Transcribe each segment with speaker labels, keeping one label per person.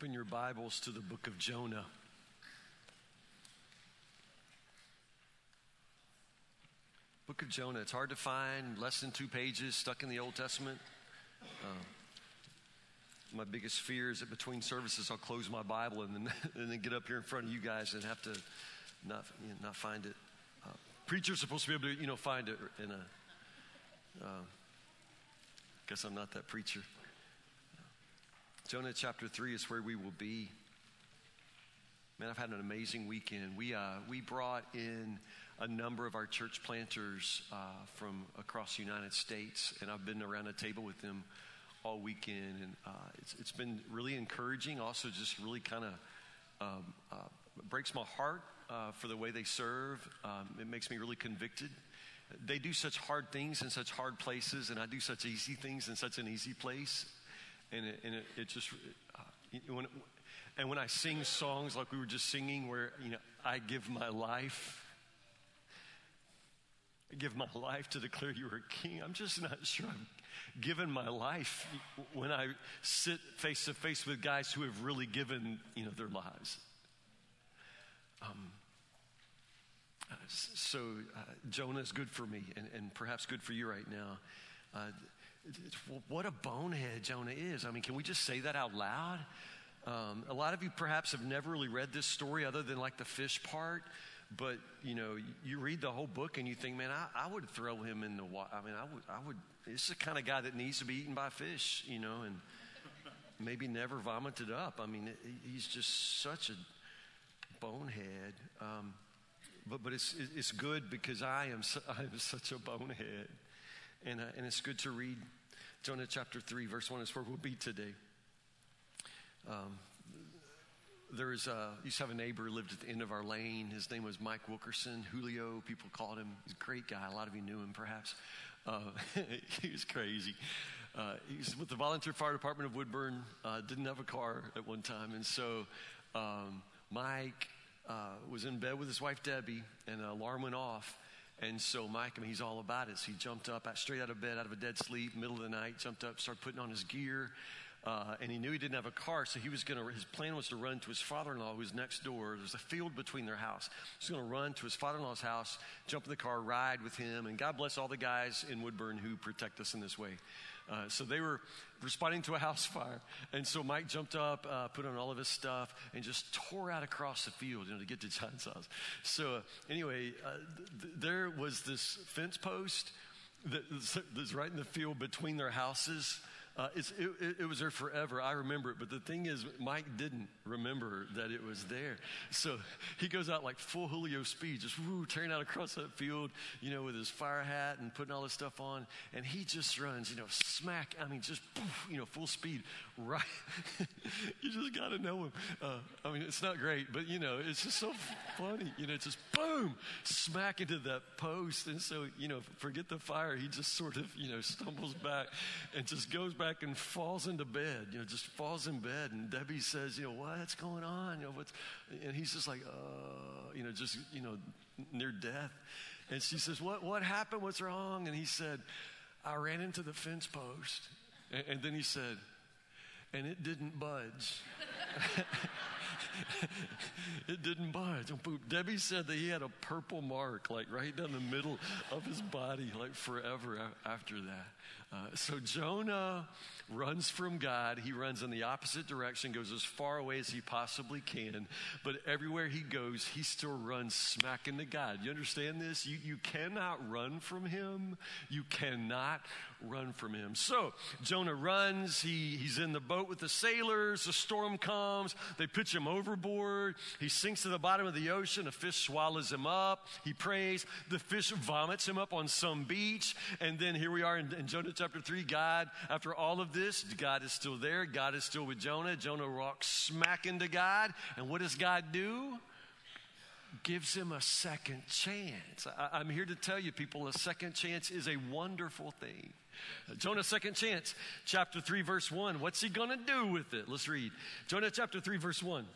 Speaker 1: Open your Bibles to the book of Jonah. Book of Jonah. It's hard to find, less than two pages, stuck in the Old Testament. Uh, my biggest fear is that between services, I'll close my Bible and then, and then get up here in front of you guys and have to not, you know, not find it. Uh, preacher's supposed to be able to, you know, find it in a. Uh, guess I'm not that preacher. Jonah chapter 3 is where we will be. Man, I've had an amazing weekend. We, uh, we brought in a number of our church planters uh, from across the United States, and I've been around a table with them all weekend, and uh, it's, it's been really encouraging. Also, just really kind of um, uh, breaks my heart uh, for the way they serve. Um, it makes me really convicted. They do such hard things in such hard places, and I do such easy things in such an easy place and it, and it, it just uh, when it, and when I sing songs like we were just singing, where you know I give my life, I give my life to declare you are king. I'm just not sure I've given my life when I sit face to face with guys who have really given you know their lives. Um, uh, so uh, Jonah is good for me, and, and perhaps good for you right now. Uh, what a bonehead Jonah is. I mean, can we just say that out loud? Um, a lot of you perhaps have never really read this story other than like the fish part. But, you know, you read the whole book and you think, man, I, I would throw him in the water. I mean, I would, I would, this is the kind of guy that needs to be eaten by fish, you know, and maybe never vomited up. I mean, he's just such a bonehead. Um, but, but it's, it's good because I am, I am such a bonehead. And, uh, and it's good to read Jonah chapter 3, verse 1 is where we'll be today. Um, there is a, used to have a neighbor who lived at the end of our lane. His name was Mike Wilkerson, Julio, people called him. He's a great guy. A lot of you knew him, perhaps. Uh, he was crazy. Uh, he was with the volunteer fire department of Woodburn, uh, didn't have a car at one time. And so um, Mike uh, was in bed with his wife, Debbie, and an alarm went off. And so Mike, I mean, he's all about it. So he jumped up straight out of bed, out of a dead sleep, middle of the night, jumped up, started putting on his gear. Uh, and he knew he didn't have a car, so he was going to, his plan was to run to his father in law, who was next door. There's a field between their house. He's going to run to his father in law's house, jump in the car, ride with him. And God bless all the guys in Woodburn who protect us in this way. Uh, so they were responding to a house fire. And so Mike jumped up, uh, put on all of his stuff, and just tore out across the field, you know, to get to John's house. So uh, anyway, uh, th- there was this fence post that was right in the field between their houses. Uh, it, it, it, was there forever. I remember it. But the thing is, Mike didn't remember that it was there. So he goes out like full Julio speed, just woo, tearing out across that field, you know, with his fire hat and putting all this stuff on. And he just runs, you know, smack, I mean, just, poof, you know, full speed, right. you just got to know him. Uh, I mean, it's not great, but, you know, it's just so funny. You know, it's just boom, smack into that post. And so, you know, forget the fire. He just sort of, you know, stumbles back and just goes back and falls into bed, you know, just falls in bed. And Debbie says, you know, what's going on? You know, what's, and he's just like, uh, you know, just, you know, near death. And she says, what, what happened? What's wrong? And he said, I ran into the fence post. And, and then he said, and it didn't budge. it didn't budge. Debbie said that he had a purple mark, like right down the middle of his body, like forever after that. Uh, so Jonah runs from God. He runs in the opposite direction, goes as far away as he possibly can. But everywhere he goes, he still runs smack into God. You understand this? You, you cannot run from him. You cannot run from him. So Jonah runs. He, he's in the boat with the sailors. The storm comes. They pitch him overboard. He sinks to the bottom of the ocean. A fish swallows him up. He prays. The fish vomits him up on some beach. And then here we are in, in Jonah chapter 3. God, after all of this, God is still there. God is still with Jonah. Jonah walks smack into God. And what does God do? gives him a second chance. I, am here to tell you, people, a second chance is a wonderful thing. Jonah, second chance, chapter 3, verse 1. What's he going to do with it? Let's read. Jonah chapter 3, verse 1.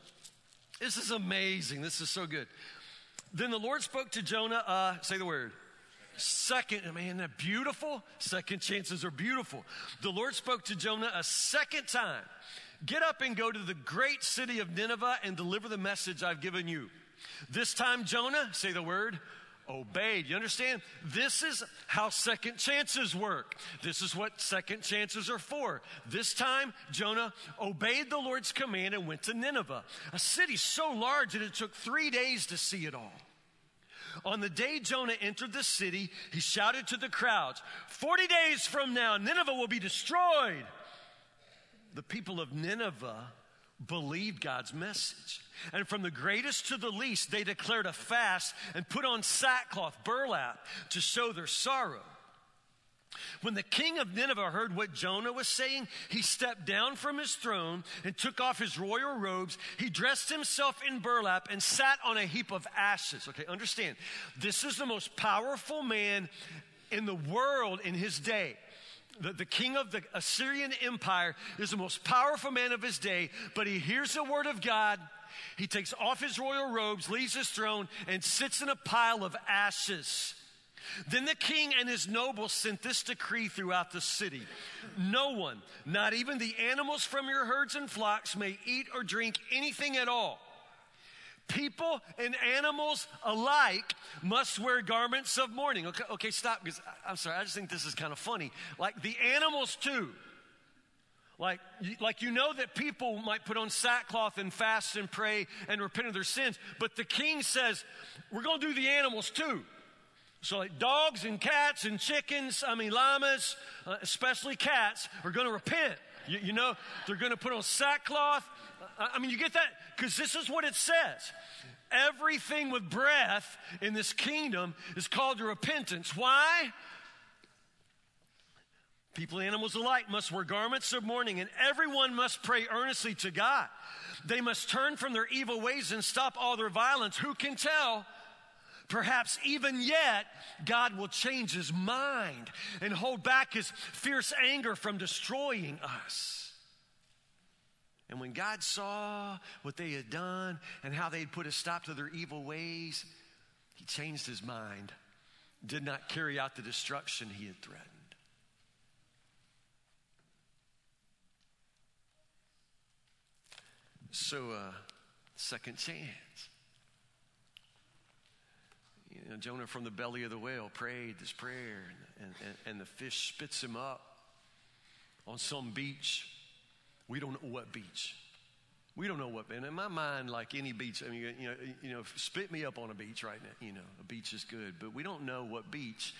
Speaker 1: This is amazing. This is so good. Then the Lord spoke to Jonah, uh, say the word. Second, man, that beautiful? Second chances are beautiful. The Lord spoke to Jonah a second time Get up and go to the great city of Nineveh and deliver the message I've given you. This time, Jonah, say the word, obeyed. You understand? This is how second chances work. This is what second chances are for. This time, Jonah obeyed the Lord's command and went to Nineveh, a city so large that it took three days to see it all. On the day Jonah entered the city, he shouted to the crowds, 40 days from now, Nineveh will be destroyed. The people of Nineveh believed God's message. And from the greatest to the least, they declared a fast and put on sackcloth, burlap, to show their sorrow. When the king of Nineveh heard what Jonah was saying, he stepped down from his throne and took off his royal robes. He dressed himself in burlap and sat on a heap of ashes. Okay, understand, this is the most powerful man in the world in his day. The, the, king of the Assyrian Empire is the most powerful man of his day, but he hears the word of God. He takes off his royal robes, leaves his throne, and sits in a pile of ashes. Then the king and his nobles sent this decree throughout the city No one, not even the animals from your herds and flocks, may eat or drink anything at all. People and animals alike must wear garments of mourning. Okay, okay, stop, because I'm sorry, I just think this is kind of funny. Like the animals, too. Like, like you know that people might put on sackcloth and fast and pray and repent of their sins, but the king says, we're going to do the animals too. So, like dogs and cats and chickens, I mean, llamas, uh, especially cats, are going to repent. You, you, know, they're going to put on sackcloth. I mean, you get that? Because this is what it says. Everything with breath in this kingdom is called repentance. Why? People and animals alike must wear garments of mourning, and everyone must pray earnestly to God. They must turn from their evil ways and stop all their violence. Who can tell? Perhaps even yet, God will change his mind and hold back his fierce anger from destroying us. And when God saw what they had done and how they had put a stop to their evil ways, he changed his mind, did not carry out the destruction he had threatened. So, uh, second chance. You know, Jonah from the belly of the whale prayed this prayer, and, and, and the fish spits him up on some beach. We don't know what beach. We don't know what, and in my mind, like any beach, I mean, you know, you know, spit me up on a beach right now. You know, a beach is good, but we don't know what beach.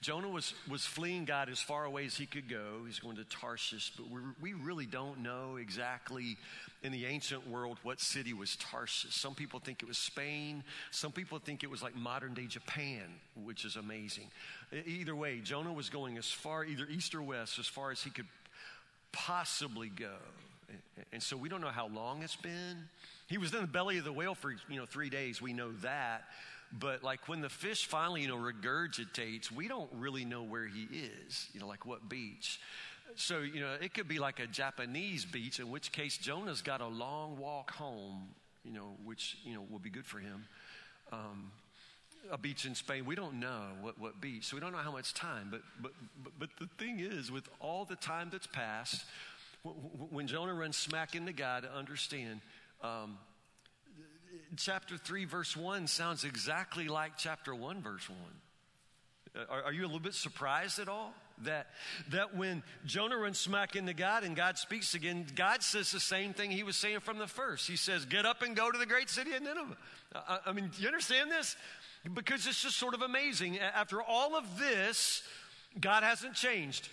Speaker 1: Jonah was, was fleeing God as far away as he could go. He's going to Tarshish, but we we really don't know exactly in the ancient world what city was Tarshish. Some people think it was Spain. Some people think it was like modern day Japan, which is amazing. Either way, Jonah was going as far, either east or west, as far as he could possibly go. And so we don't know how long it's been. He was in the belly of the whale for, you know, three days. We know that. But like when the fish finally, you know, regurgitates, we don't really know where he is, you know, like what beach. So, you know, it could be like a Japanese beach, in which case Jonah's got a long walk home, you know, which, you know, will be good for him. Um, a beach in Spain, we don't know what, what beach, so we don't know how much time. But, but, but, but the thing is, with all the time that's passed, when Jonah runs smack into God, to understand, um, chapter 3, verse 1 sounds exactly like chapter 1, verse 1. Uh, are, are, you a little bit surprised at all? That, that when Jonah runs smack into God and God speaks again, God says the same thing he was saying from the first. He says, Get up and go to the great city of Nineveh. I, I mean, you understand this? Because it's just sort of amazing. After all of this, God hasn't changed.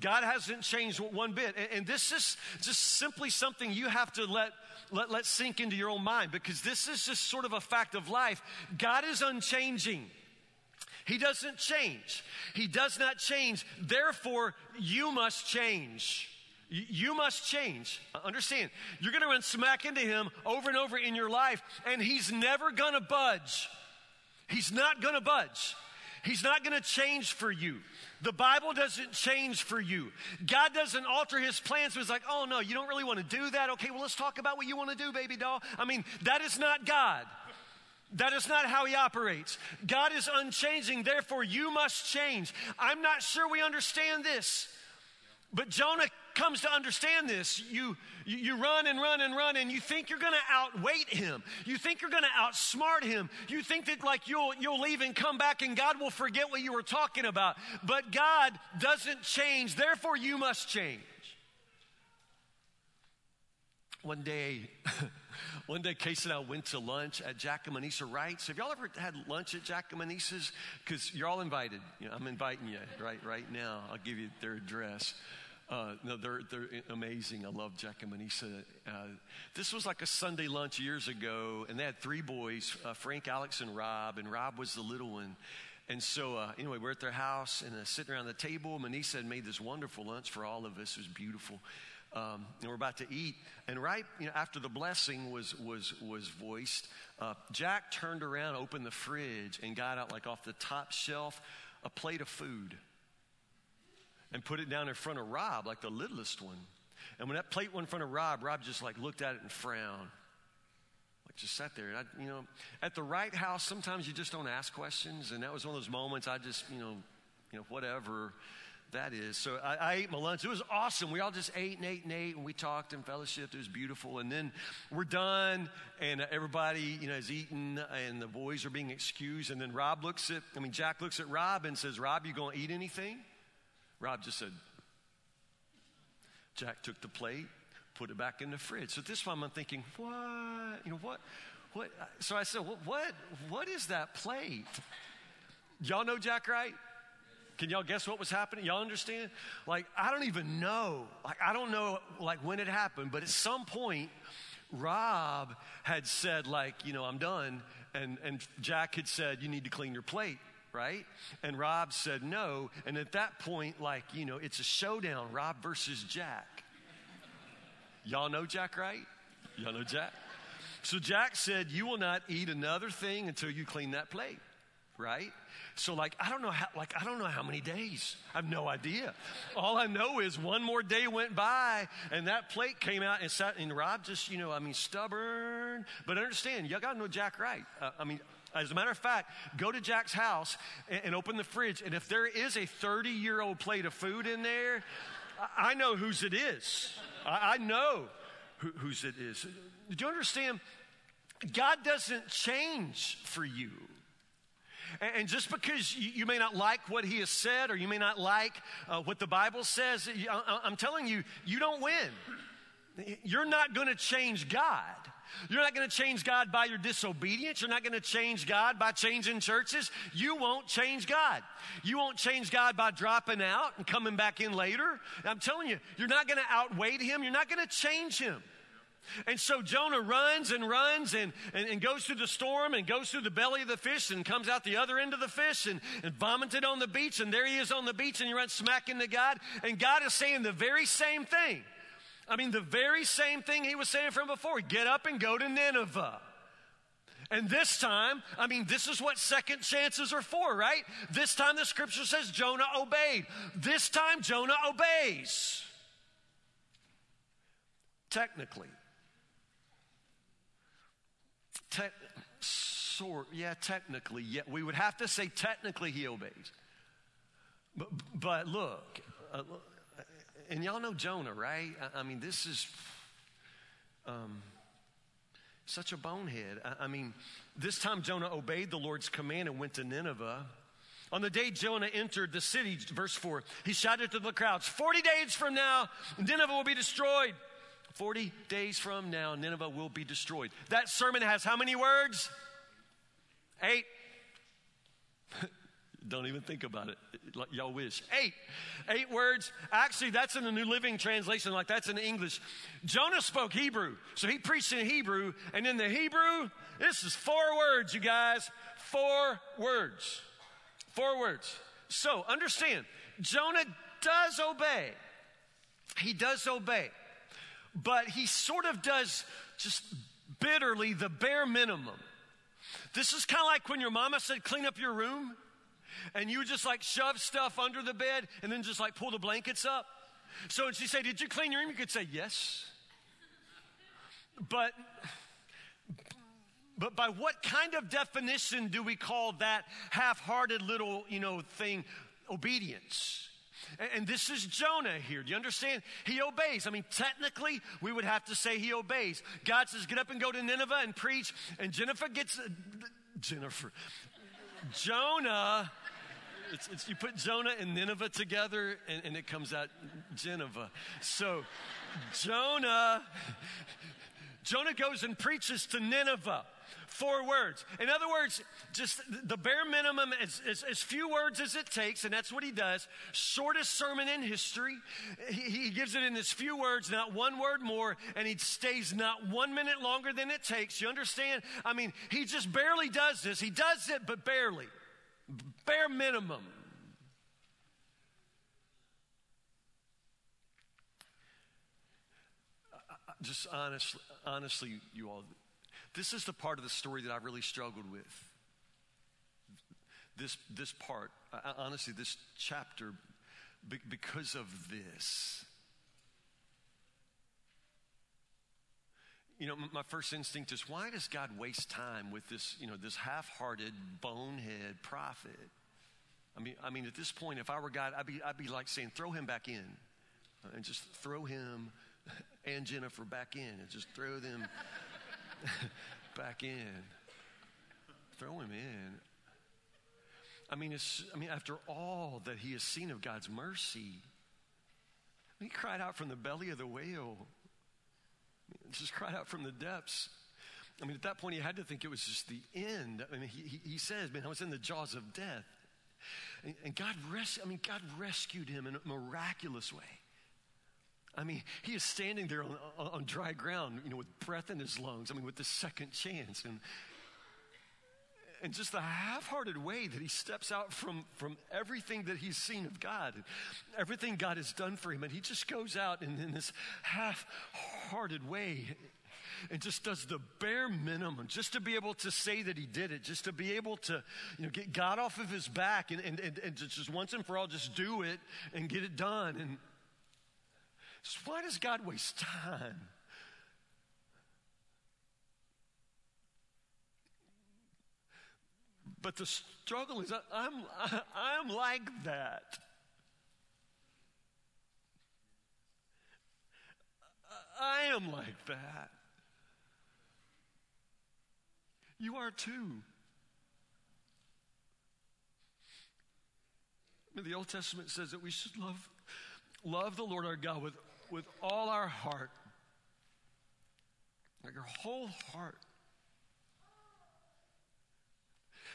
Speaker 1: God hasn't changed one bit. And, this is just simply something you have to let let, let sink into your own mind because this is just sort of a fact of life. God is unchanging. He doesn't change. He does not change. Therefore, you must change. You must change. Uh, understand, you're going to run smack into him over and over in your life, and he's never going to budge. He's not going to budge. He's not going to change for you. The Bible doesn't change for you. God doesn't alter his plans. It's like, oh no, you don't really want to do that. Okay, well, let's talk about what you want to do, baby doll. I mean, that is not God. That is not how he operates. God is unchanging, therefore, you must change. I'm not sure we understand this, but Jonah comes to understand this, you, you, run and run and run, and you think you're going to outweight him. You think you're going to outsmart him. You think that like you'll, you'll leave and come back, and God will forget what you were talking about. But God doesn't change, therefore, you must change. One day, one day, Casey and I went to lunch at Jack and Manisa Wrights. Have y'all ever had lunch at Jack and Manisa's? Because you're all invited. You know, I'm inviting you right right now. I'll give you their address. Uh, no, they're, they're amazing. I love Jack and Manisa. Uh, this was like a Sunday lunch years ago, and they had three boys uh, Frank, Alex, and Rob, and Rob was the little one. And so, uh, anyway, we're at their house and uh, sitting around the table. Manisa had made this wonderful lunch for all of us. It was beautiful um, and we're about to eat. And right you know, after the blessing was was was voiced, uh, Jack turned around, opened the fridge, and got out like off the top shelf a plate of food, and put it down in front of Rob, like the littlest one. And when that plate went in front of Rob, Rob just like looked at it and frowned. Like just sat there. And I, you know, at the Wright house, sometimes you just don't ask questions. And that was one of those moments I just, you know, you know, whatever that is. So I, I, ate my lunch. It was awesome. We all just ate and ate and ate, and we talked and fellowshiped. It was beautiful. And then we're done, and everybody, you know, is eating, and the boys are being excused. And then Rob looks at, I mean, Jack looks at Rob and says, "Rob, you to eat anything?" Rob just said. Jack took the plate, put it back in the fridge. So this time I'm thinking, what? You know what? What? So I said, what? What, what is that plate? Y'all know Jack, right? Can y'all guess what was happening? Y'all understand? Like, I don't even know. Like, I don't know, like, when it happened, but at some point, Rob had said, like, you know, I'm done. And, and Jack had said, you need to clean your plate, right? And Rob said no. And at that point, like, you know, it's a showdown Rob versus Jack. Y'all know Jack, right? Y'all know Jack? So Jack said, You will not eat another thing until you clean that plate, right? So like I don't know how like I don't know how many days. I have no idea. All I know is one more day went by and that plate came out and sat and Rob just you know I mean stubborn. But understand, y'all got to know Jack right. Uh, I mean. As a matter of fact, go to Jack's house and, and open the fridge, and if there is a 30 year old plate of food in there, I, know whose it is. I, I know who, whose it is. Do you understand? God doesn't change for you. And just because you may not like what he has said or you may not like uh, what the Bible says, I'm telling you, you don't win. You're not going to change God. You're not going to change God by your disobedience. You're not going to change God by changing churches. You won't change God. You won't change God by dropping out and coming back in later. I'm telling you, you're not going to outweigh him. You're not going to change him. And so Jonah runs and runs and, and, and, goes through the storm and goes through the belly of the fish and comes out the other end of the fish and, and vomited on the beach. And there he is on the beach and he runs smack into God. And God is saying the very same thing. I mean, the very same thing he was saying from before get up and go to Nineveh. And this time, I mean, this is what second chances are for, right? This time the scripture says Jonah obeyed. This time Jonah obeys. Technically. Te- sort, yeah, technically, yeah. We would have to say technically he obeys. But, but look, uh, and y'all know Jonah, right? I, I mean, this is um, such a bonehead. I, I mean, this time Jonah obeyed the Lord's command and went to Nineveh. On the day Jonah entered the city, verse 4, he shouted to the crowds, 40 days from now, Nineveh will be destroyed. 40 days from now, Nineveh will be destroyed. That sermon has how many words? Eight. Don't even think about it. Like y'all wish. Eight. Eight words. Actually, that's in the New Living Translation, like that's in English. Jonah spoke Hebrew, so he preached in Hebrew. And in the Hebrew, this is four words, you guys. Four words. Four words. So understand, Jonah does obey. He does obey but he sort of does just bitterly the bare minimum. This is kind of like when your mama said, clean up your room, and you just like shove stuff under the bed and then just like pull the blankets up. So and she said, Did you clean your room? You could say, Yes. But but by what kind of definition do we call that half-hearted little, you know, thing obedience? And, this is Jonah here. Do you understand? He obeys. I mean, technically, we would have to say he obeys. God says, get up and go to Nineveh and preach. And Jennifer gets, Jennifer, Jonah. It's, it's, you put Jonah and Nineveh together, and, and it comes out Geneva. So, Jonah, Jonah goes and preaches to Nineveh four words. In other words, just the bare minimum, as, as, as, few words as it takes, and that's what he does. Shortest sermon in history. He, he gives it in as few words, not one word more, and he stays not one minute longer than it takes. You understand? I mean, he just barely does this. He does it, but barely. Bare minimum. Uh, uh, just honestly, honestly, you all, this is the part of the story that I really struggled with. This, this part, uh, honestly, this chapter, because of this. You know, my first instinct is why does God waste time with this, you know, this half-hearted bonehead prophet? I mean, I mean, at this point, if I were God, I'd be, I'd be like saying, throw him back in, uh, and just throw him and Jennifer back in, and just throw them back in. Throw him in. I mean, it's, I mean, after all that he has seen of God's mercy, he cried out from the belly of the whale. He Just cried out from the depths. I mean, at that point, he had to think it was just the end. I mean, he, he, he says, man, I was in the jaws of death. And, and God, res- I mean, God rescued him in a miraculous way. I mean, he is standing there on, on, dry ground, you know, with breath in his lungs. I mean, with the second chance. And, and just the half-hearted way that he steps out from, from everything that he's seen of God, everything God has done for him, and he just goes out in, in this half-hearted way and just does the bare minimum just to be able to say that he did it, just to be able to, you know, get God off of his back and, and, and, and just once and for all just do it and get it done. And why does God waste time? But the struggle is I'm, I'm like that. I am like that. You are too. The Old Testament says that we should love, love the Lord our God with with all our heart, like our whole heart.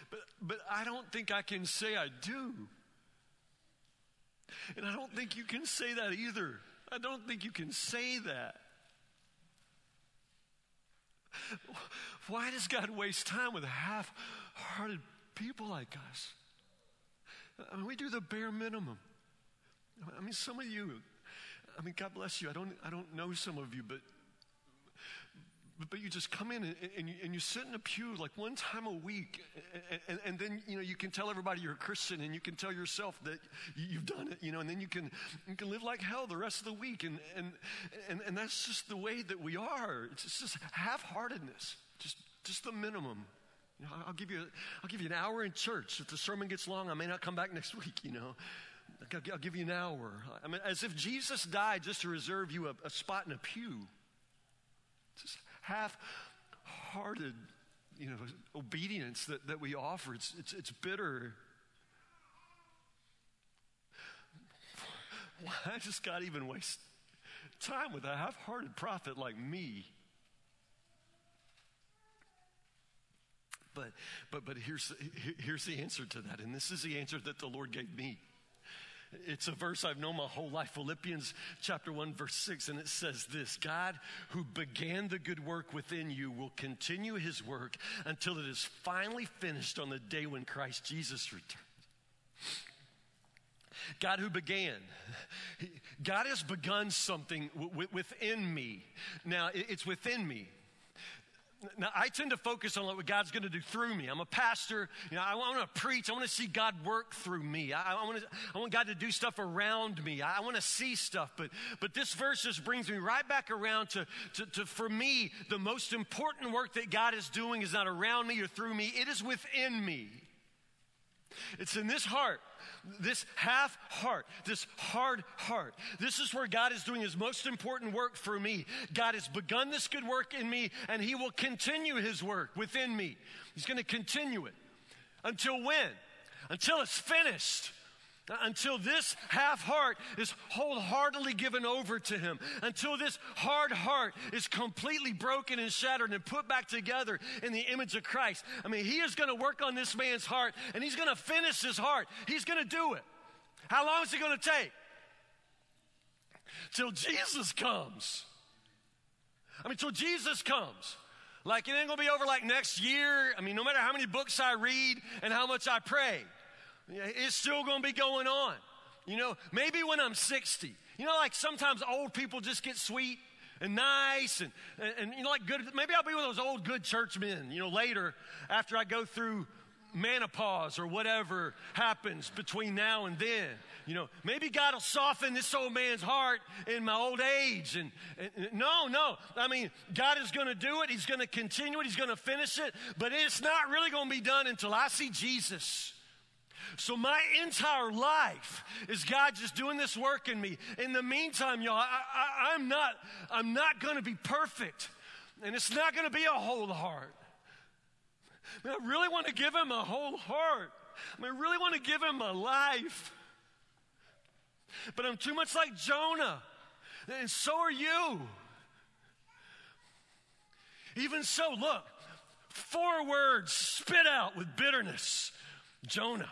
Speaker 1: But, but I don't think I can say I do. And I don't think you can say that either. I don't think you can say that. Why does God waste time with half hearted people like us? I mean, we do the bare minimum. I mean, some of you, I mean, God bless you. I don't, I don't know some of you, but, but, you just come in and, and, you, and you sit in a pew like one time a week, and, and, then, you know, you can tell everybody you're a Christian, and you can tell yourself that you've done it, you know, and then you can, you can live like hell the rest of the week, and, and, and, and that's just the way that we are. It's just half-heartedness, just, just the minimum. You know, I'll give you, I'll give you an hour in church. If the sermon gets long, I may not come back next week, you know. I'll give you an hour. I mean, as if Jesus died just to reserve you a, a spot in a pew. Just half hearted, you know, obedience that, that we offer. It's, it's, it's bitter. Why does God even waste time with a half hearted prophet like me? But, but, but here's, here's the answer to that. And this is the answer that the Lord gave me. It's a verse I've known my whole life, Philippians chapter 1, verse 6, and it says this God who began the good work within you will continue his work until it is finally finished on the day when Christ Jesus returns. God who began. God has begun something within me. Now, it's within me. Now, I tend to focus on what God's going to do through me. I'm a pastor. You know, I want to preach. I want to see God work through me. I, I, want, to, I want God to do stuff around me. I, I, want to see stuff. But, but this verse just brings me right back around to, to, to, for me, the most important work that God is doing is not around me or through me, it is within me. It's in this heart, this half heart, this hard heart. This is where God is doing his most important work for me. God has begun this good work in me, and he will continue his work within me. He's going to continue it. Until when? Until it's finished until this half heart is wholeheartedly given over to Him, until this hard heart is completely broken and shattered and put back together in the image of Christ. I mean, He is going to work on this man's heart and He's going to finish his heart. He's going to do it. How long is it going to take? Till Jesus comes. I mean, till Jesus comes. Like, it ain't going to be over like next year. I mean, no matter how many books I read and how much I pray. It's still going to be going on. You know, maybe when I'm 60. You know, like sometimes old people just get sweet and nice and, and, and, you know, like good. Maybe I'll be one of those old good churchmen, you know, later after I go through menopause or whatever happens between now and then. You know, maybe God will soften this old man's heart in my old age. And, and no, no. I mean, God is going to do it. He's going to continue it. He's going to finish it. But it's not really going to be done until I see Jesus. So my entire life is God just doing this work in me. In the meantime, y'all, I, am not, I'm not going to be perfect. And it's not going to be a whole heart. I, mean, I really want to give him a whole heart. I, mean, I really want to give him my life. But I'm too much like Jonah. And so are you. Even so, look, four words spit out with bitterness Jonah.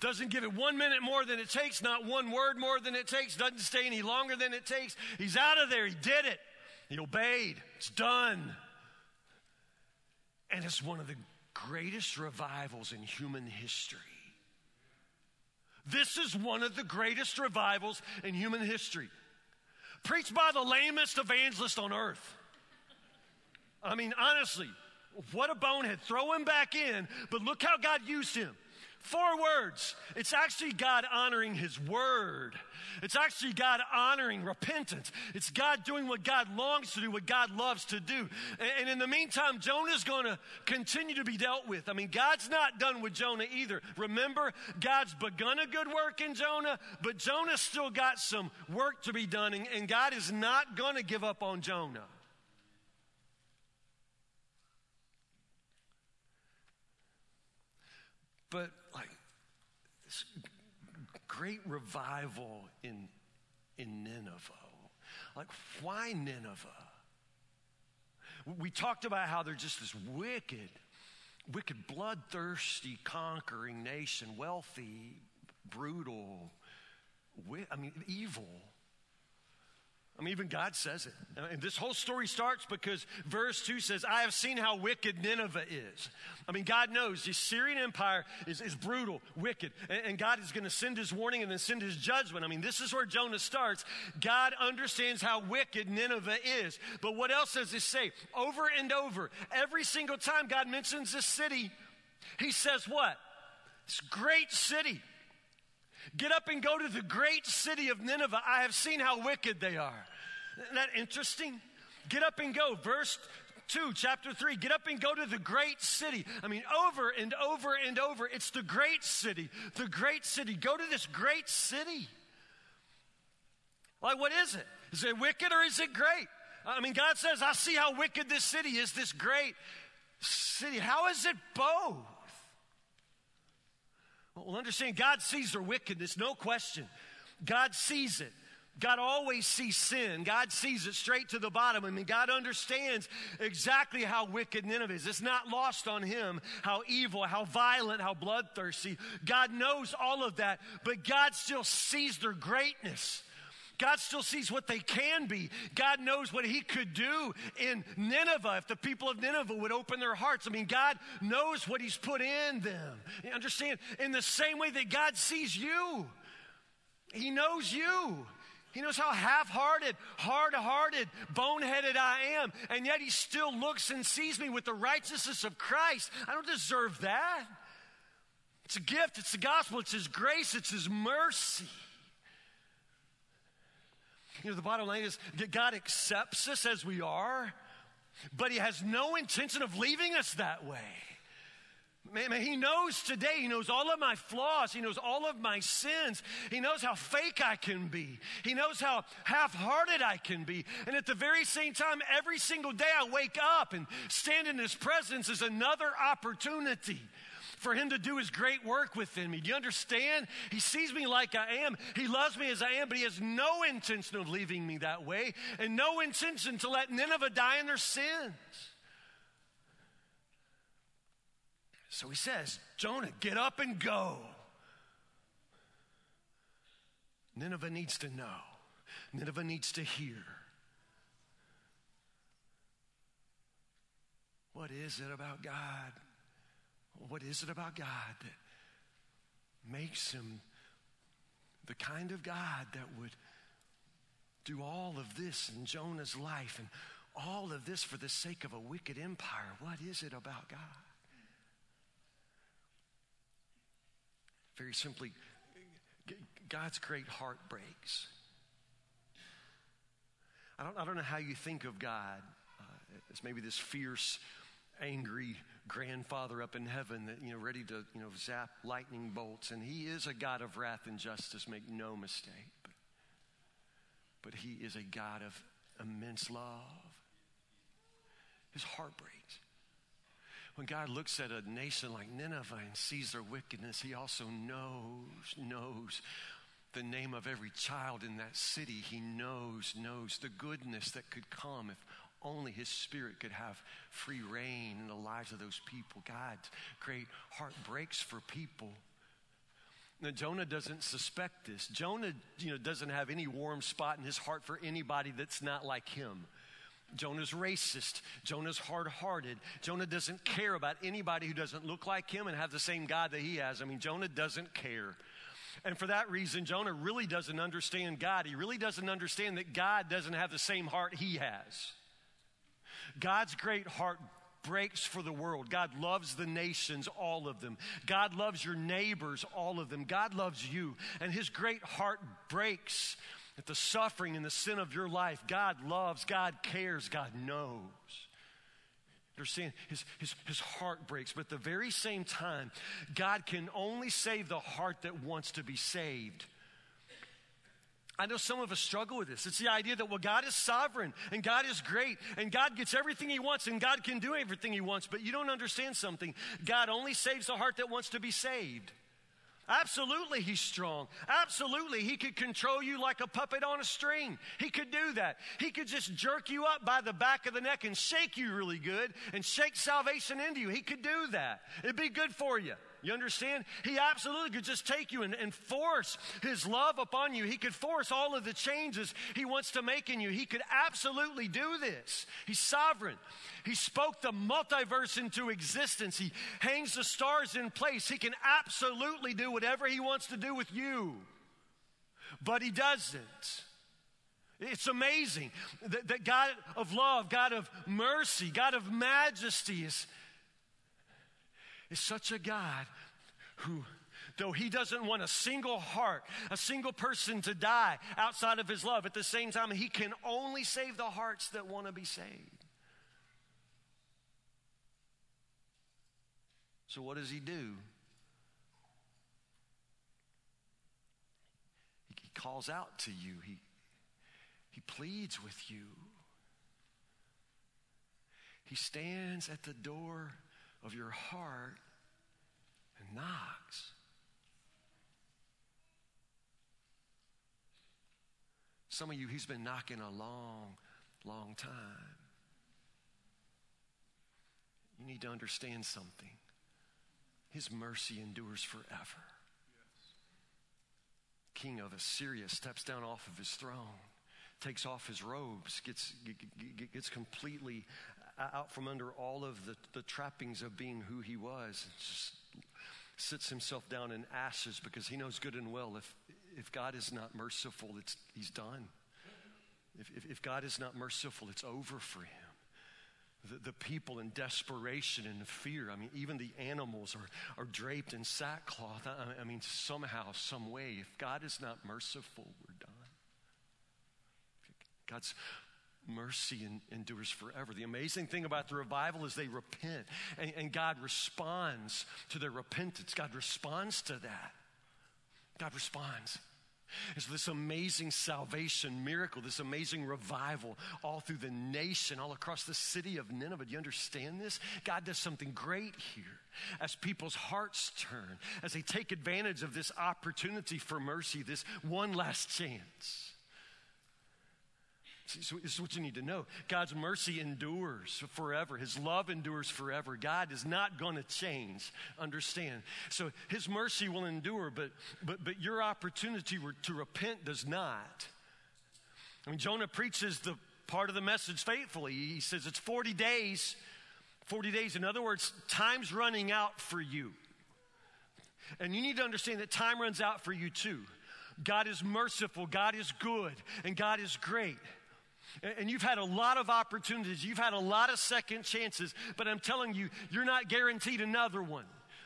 Speaker 1: Doesn't give it one minute more than it takes, not one word more than it takes, doesn't stay any longer than it takes. He's out of there. He did it. He obeyed. It's done. And it's one of the greatest revivals in human history. This is one of the greatest revivals in human history. Preached by the lamest evangelist on earth. I mean, honestly, what a bonehead. Throw him back in, but look how God used him. Four words. It's actually God honoring His word. It's actually God honoring repentance. It's God doing what God longs to do, what God loves to do. And, in the meantime, Jonah's going to continue to be dealt with. I mean, God's not done with Jonah either. Remember, God's begun a good work in Jonah, but Jonah's still got some work to be done, and, and God is not going to give up on Jonah. But great revival in, in Nineveh. Like, why Nineveh? We talked about how they're just this wicked, wicked, bloodthirsty, conquering nation, wealthy, brutal, I mean, evil. I mean, even God says it. And this whole story starts because verse 2 says, I have seen how wicked Nineveh is. I mean, God knows the Assyrian Empire is, is brutal, wicked, and, and God is going to send his warning and then send his judgment. I mean, this is where Jonah starts. God understands how wicked Nineveh is. But what else does it say? Over and over, every single time God mentions this city, he says what? This great city. Get up and go to the great city of Nineveh. I have seen how wicked they are. Isn't that interesting? Get up and go. Verse 2, chapter 3. Get up and go to the great city. I mean, over and over and over. It's the great city. The great city. Go to this great city. Like, what is it? Is it wicked or is it great? I mean, God says, I see how wicked this city is, this great city. How is it both? Well, understand, God sees their wickedness, no question. God sees it. God always sees sin. God sees it straight to the bottom. I mean, God understands exactly how wicked Nineveh is. It's not lost on him how evil, how violent, how bloodthirsty. God knows all of that, but God still sees their greatness. God still sees what they can be. God knows what He could do in Nineveh if the people of Nineveh would open their hearts. I mean, God knows what He's put in them. You understand? In the same way that God sees you, He knows you. He knows how half hearted, hard hearted, boneheaded I am. And yet He still looks and sees me with the righteousness of Christ. I don't deserve that. It's a gift, it's the gospel, it's His grace, it's His mercy. You know, the bottom line is that God accepts us as we are, but He has no intention of leaving us that way. Man, he knows today, he knows all of my flaws. He knows all of my sins. He knows how fake I can be. He knows how half hearted I can be. And at the very same time, every single day I wake up and stand in his presence is another opportunity for him to do his great work within me. Do you understand? He sees me like I am. He loves me as I am, but he has no intention of leaving me that way and no intention to let Nineveh die in their sins. So he says, Jonah, get up and go. Nineveh needs to know, Nineveh needs to hear. What is it about God? What is it about God that makes him the kind of God that would do all of this in Jonah's life and all of this for the sake of a wicked empire? What is it about God? Very simply, God's great heart breaks. I don't, I don't know how you think of God uh, as maybe this fierce, angry grandfather up in heaven that, you know, ready to, you know, zap lightning bolts. And he is a God of wrath and justice, make no mistake. But, but he is a God of immense love. His heart breaks. When God looks at a nation like Nineveh and sees their wickedness, he also knows, knows the name of every child in that city. He knows, knows the goodness that could come if only his spirit could have free reign in the lives of those people. God's great heart breaks for people. Now, Jonah doesn't suspect this. Jonah, you know, doesn't have any warm spot in his heart for anybody that's not like him. Jonah's racist. Jonah's hard hearted. Jonah doesn't care about anybody who doesn't look like him and have the same God that he has. I mean, Jonah doesn't care. And for that reason, Jonah really doesn't understand God. He really doesn't understand that God doesn't have the same heart he has. God's great heart breaks for the world. God loves the nations, all of them. God loves your neighbors, all of them. God loves you. And his great heart breaks at the suffering and the sin of your life, God loves, God cares, God knows. You're seeing his, his, his heart breaks, but at the very same time, God can only save the heart that wants to be saved. I know some of us struggle with this. It's the idea that, well, God is sovereign and God is great and God gets everything He wants and God can do everything He wants, but you don't understand something. God only saves the heart that wants to be saved. Absolutely, he's strong. Absolutely, he could control you like a puppet on a string. He could do that. He could just jerk you up by the back of the neck and shake you really good and shake salvation into you. He could do that. It'd be good for you. You understand? He absolutely could just take you and, and, force his love upon you. He could force all of the changes he wants to make in you. He could absolutely do this. He's sovereign. He spoke the multiverse into existence. He hangs the stars in place. He can absolutely do whatever he wants to do with you. But he doesn't. It's amazing that, that God of love, God of mercy, God of majesty is is such a God who, though he doesn't want a single heart, a single person to die outside of his love, at the same time, he can only save the hearts that want to be saved. So, what does he do? He calls out to you, he, he pleads with you. He stands at the door of your heart and knocks. Some of you, he's been knocking a long, long time. You need to understand something. His mercy endures forever. Yes. King of Assyria steps down off of his throne, takes off his robes, gets, gets completely Uh, out from under all of the, the trappings of being who he was. And just sits himself down in ashes because he knows good and well if, if God is not merciful, it's, he's done. If, if, if God is not merciful, it's over for him. The, the, people in desperation and fear. I mean, even the animals are, are draped in sackcloth. I, I mean, somehow, some way, if God is not merciful, we're done. God's mercy endures forever. The amazing thing about the revival is they repent, and, and God responds to their repentance. God responds to that. God responds. And so, this amazing salvation miracle, this amazing revival all through the nation, all across the city of Nineveh. Do you understand this? God does something great here as people's hearts turn, as they take advantage of this opportunity for mercy, this one last chance. This is what you need to know. God's mercy endures forever. His love endures forever. God is not going to change. Understand? So His mercy will endure, but, but, but your opportunity to repent does not. I mean, Jonah preaches the part of the message faithfully. He says it's 40 days. 40 days. In other words, time's running out for you. And you need to understand that time runs out for you too. God is merciful, God is good, and God is great. And you've had a lot of opportunities, you've had a lot of second chances, but I'm telling you, you're not guaranteed another one.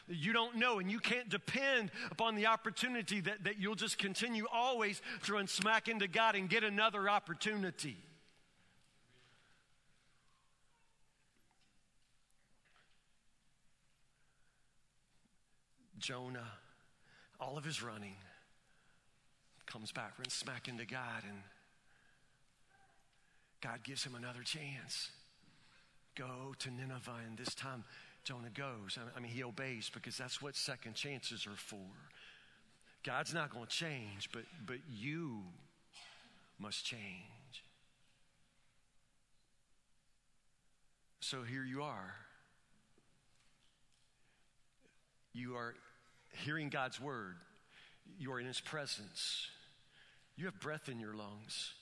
Speaker 1: You don't know, and you can't depend upon the opportunity that, that you'll just continue always to run smack into God and get another opportunity. Jonah, all of his running, comes back, runs smack into God, and God gives him another chance. Go to Nineveh, and this time Jonah goes. I mean, he obeys because that's what second chances are for. God's not going to change, but, but you must change. So here you are. You are hearing God's word, you are in His presence, you have breath in your lungs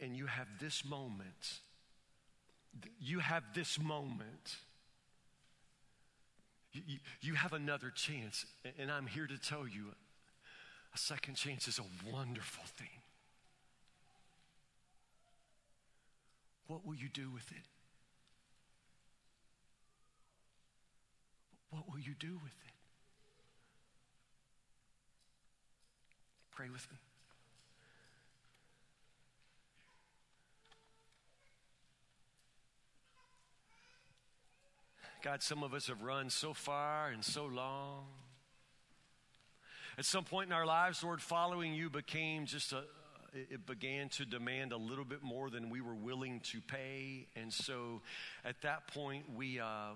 Speaker 1: and you have this moment. You have this moment. You, you, have another chance. And I'm here to tell you a second chance is a wonderful thing. What will you do with it? What will you do with it? Pray with me. God, some of us have run so far and so long. At some point in our lives, Lord, following you became just a, it began to demand a little bit more than we were willing to pay. And so at that point, we, uh,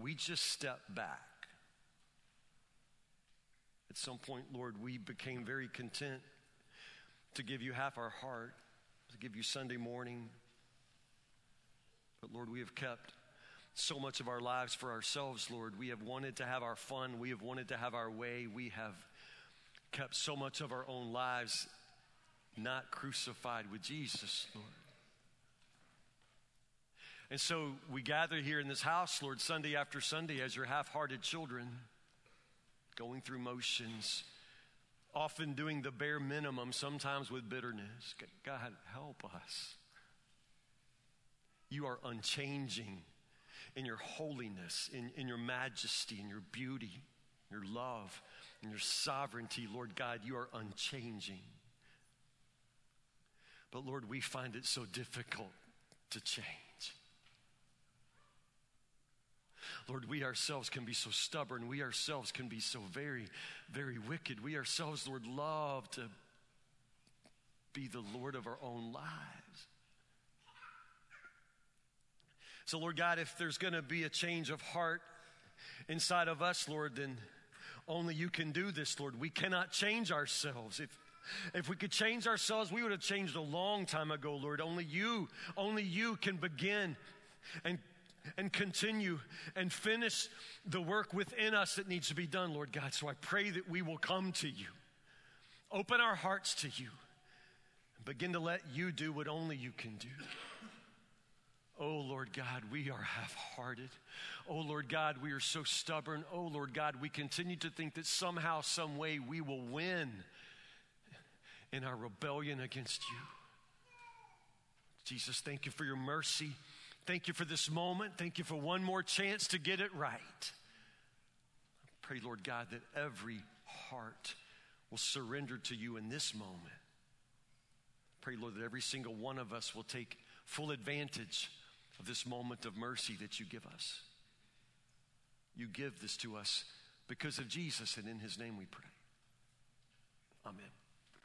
Speaker 1: we just stepped back. At some point, Lord, we became very content to give you half our heart, to give you Sunday morning. But Lord, we have kept so much of our lives for ourselves, Lord. We have wanted to have our fun. We have wanted to have our way. We have kept so much of our own lives not crucified with Jesus, Lord. And so we gather here in this house, Lord, Sunday after Sunday as your half hearted children, going through motions, often doing the bare minimum, sometimes with bitterness. God, help us. You are unchanging in your holiness, in, in your majesty, in your beauty, your love, and your sovereignty, Lord God, you are unchanging. But Lord, we find it so difficult to change. Lord, we ourselves can be so stubborn. We ourselves can be so very, very wicked. We ourselves, Lord, love to be the Lord of our own lives. So, Lord God, if there's going to be a change of heart inside of us, Lord, then only you can do this, Lord. We cannot change ourselves. If, if we could change ourselves, we would have changed a long time ago, Lord. Only you, only you can begin and and continue and finish the work within us that needs to be done, Lord God. So I pray that we will come to you, open our hearts to you, and begin to let you do what only you can do. Oh, Lord God, we are half hearted. Oh, Lord God, we are so stubborn. Oh, Lord God, we continue to think that somehow, some way we will win in our rebellion against you. Jesus, thank you for your mercy. Thank you for this moment. Thank you for one more chance to get it right. I pray, Lord God, that every heart will surrender to you in this moment. I Pray, Lord, that every single one of us will take full advantage of this moment of mercy that you give us. You give this to us because of Jesus, and in his name we pray. Amen.